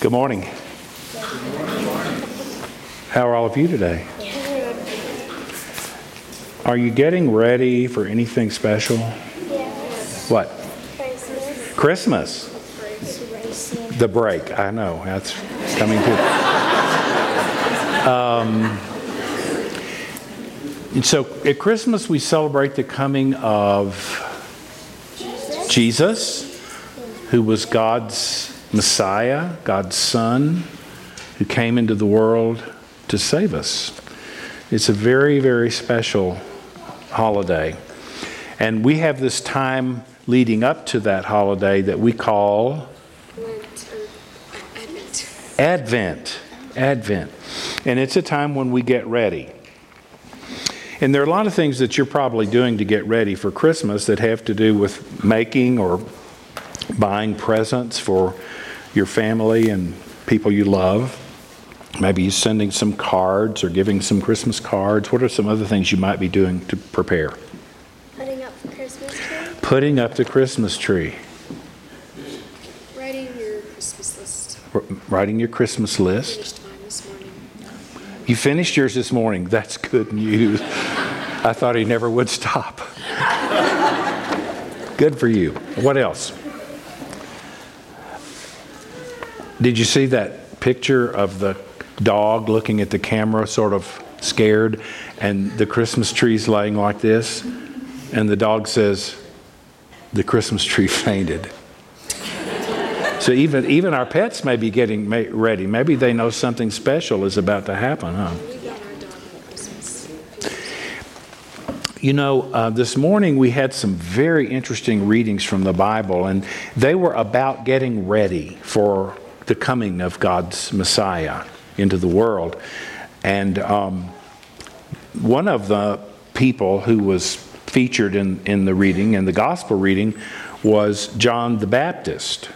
Good morning. How are all of you today? Are you getting ready for anything special? Yes. What? Christmas. Christmas. The break. I know. That's coming too. Um, and so at Christmas, we celebrate the coming of Jesus, who was God's Messiah, God's Son, who came into the world to save us. It's a very, very special holiday. And we have this time leading up to that holiday that we call Advent. Advent. Advent. And it's a time when we get ready. And there are a lot of things that you're probably doing to get ready for Christmas that have to do with making or buying presents for your family and people you love. Maybe you're sending some cards or giving some Christmas cards. What are some other things you might be doing to prepare? Putting up the Christmas tree. Putting up the Christmas tree, Writing your Christmas list. r- writing your Christmas list. Finished mine this morning. You finished yours this morning. That's good news. I thought he never would stop. Good for you. What else? Did you see that picture of the dog looking at the camera, sort of scared, and the Christmas tree's laying like this? And the dog says, The Christmas tree fainted. So even even our pets may be getting ready. Maybe they know something special is about to happen, huh? You know, uh, this morning we had some very interesting readings from the Bible, and they were about getting ready for the coming of God's Messiah into the world. And um, one of the people who was featured in, in the reading, in the gospel reading, was John the Baptist.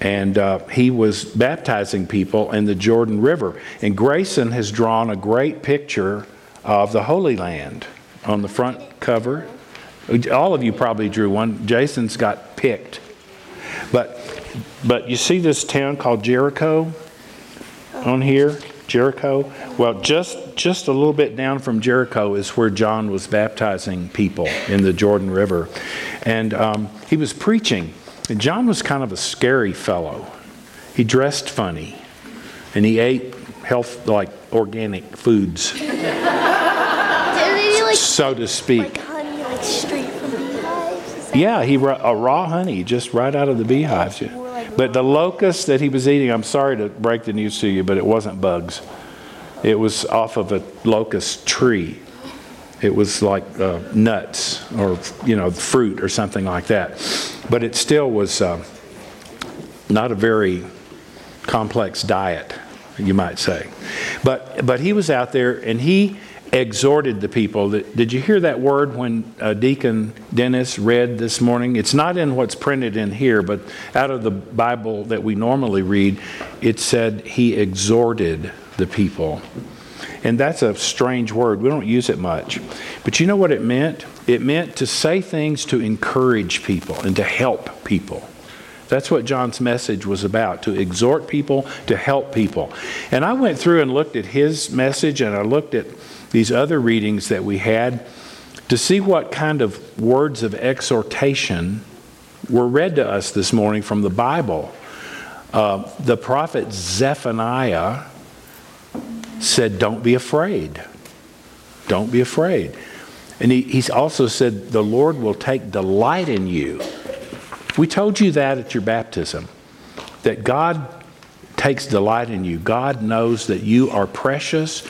And uh, he was baptizing people in the Jordan River. And Grayson has drawn a great picture of the Holy Land on the front cover. All of you probably drew one. Jason's got picked. But, but you see this town called Jericho on here? Jericho? Well, just, just a little bit down from Jericho is where John was baptizing people in the Jordan River. And um, he was preaching. And John was kind of a scary fellow. He dressed funny. And he ate health, like organic foods, like, so to speak. like honey like straight from beehives? Yeah, he a raw honey just right out of the beehives. Like But the locust that he was eating, I'm sorry to break the news to you, but it wasn't bugs. It was off of a locust tree. It was like uh, nuts or you know fruit or something like that. But it still was uh, not a very complex diet, you might say. But but he was out there and he exhorted the people. Did you hear that word when uh, Deacon Dennis read this morning? It's not in what's printed in here, but out of the Bible that we normally read, it said he exhorted the people. And that's a strange word. We don't use it much. But you know what it meant? It meant to say things to encourage people and to help people. That's what John's message was about to exhort people, to help people. And I went through and looked at his message and I looked at these other readings that we had to see what kind of words of exhortation were read to us this morning from the Bible. Uh, the prophet Zephaniah said, Don't be afraid. Don't be afraid. And he, he's also said, The Lord will take delight in you. We told you that at your baptism, that God takes delight in you. God knows that you are precious,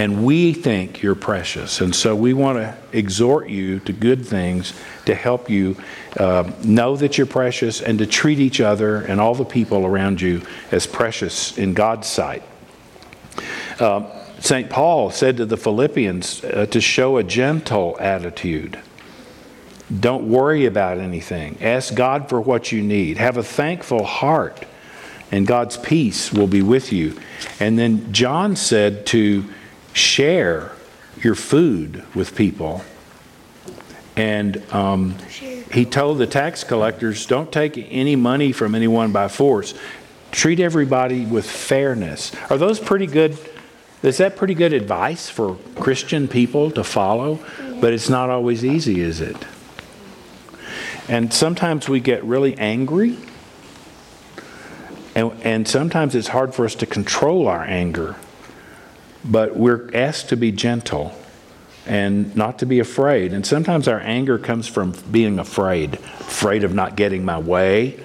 and we think you're precious. And so we want to exhort you to good things to help you uh, know that you're precious and to treat each other and all the people around you as precious in God's sight. Uh, St. Paul said to the Philippians uh, to show a gentle attitude. Don't worry about anything. Ask God for what you need. Have a thankful heart, and God's peace will be with you. And then John said to share your food with people. And um, he told the tax collectors, don't take any money from anyone by force. treat everybody with fairness. Are those pretty good? Is that pretty good advice for Christian people to follow? But it's not always easy, is it? And sometimes we get really angry. And, and sometimes it's hard for us to control our anger. But we're asked to be gentle and not to be afraid. And sometimes our anger comes from being afraid afraid of not getting my way,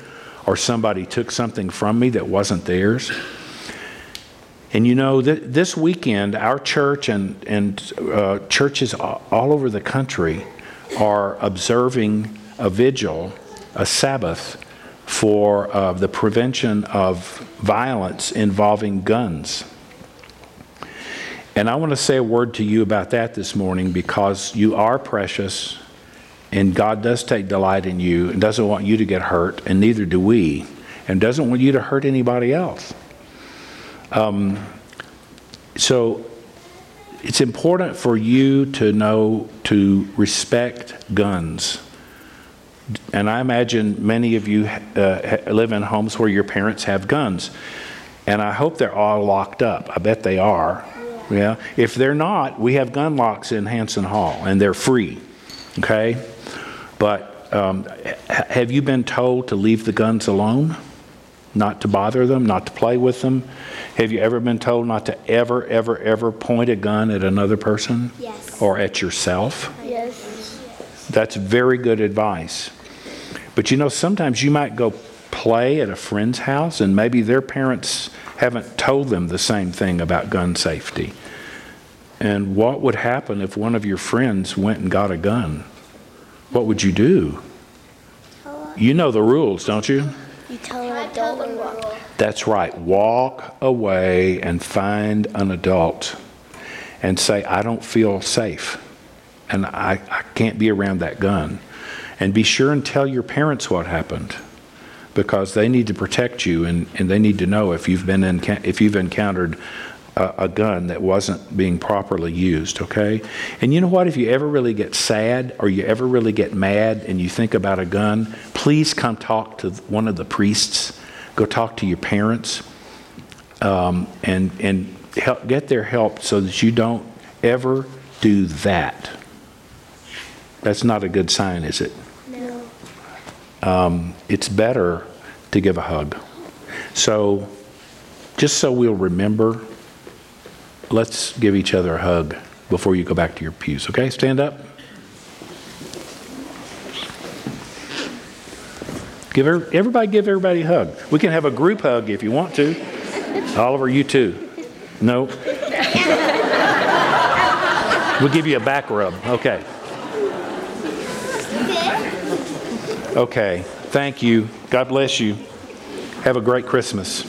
or somebody took something from me that wasn't theirs. And you know, th- this weekend, our church and, and uh, churches all over the country are observing a vigil, a Sabbath, for uh, the prevention of violence involving guns. And I want to say a word to you about that this morning because you are precious and God does take delight in you and doesn't want you to get hurt, and neither do we, and doesn't want you to hurt anybody else. Um, so it's important for you to know to respect guns. And I imagine many of you uh, live in homes where your parents have guns. And I hope they're all locked up. I bet they are. Yeah. If they're not, we have gun locks in Hanson Hall, and they're free. Okay. But um, have you been told to leave the guns alone? Not to bother them, not to play with them? Have you ever been told not to ever, ever, ever point a gun at another person? Yes. Or at yourself? Yes. That's very good advice. But you know, sometimes you might go play at a friend's house and maybe their parents haven't told them the same thing about gun safety. And what would happen if one of your friends went and got a gun? What would you do? You know the rules, don't you? You tell an adult to walk. That's right. Walk away and find an adult and say, I don't feel safe and I, I can't be around that gun. And be sure and tell your parents what happened because they need to protect you and, and they need to know if you've been in, if you've encountered a, a gun that wasn't being properly used, okay? And you know what? If you ever really get sad or you ever really get mad and you think about a gun, please come talk to one of the priests. Go talk to your parents um, and, and help, get their help so that you don't ever do that. That's not a good sign, is it? Um, it's better to give a hug. So, just so we'll remember, let's give each other a hug before you go back to your pews, okay? Stand up. Give every, everybody give everybody a hug. We can have a group hug if you want to. Oliver, you too. No. We'll give you a back rub. Okay. Okay. Thank you. God bless you. Have a great Christmas.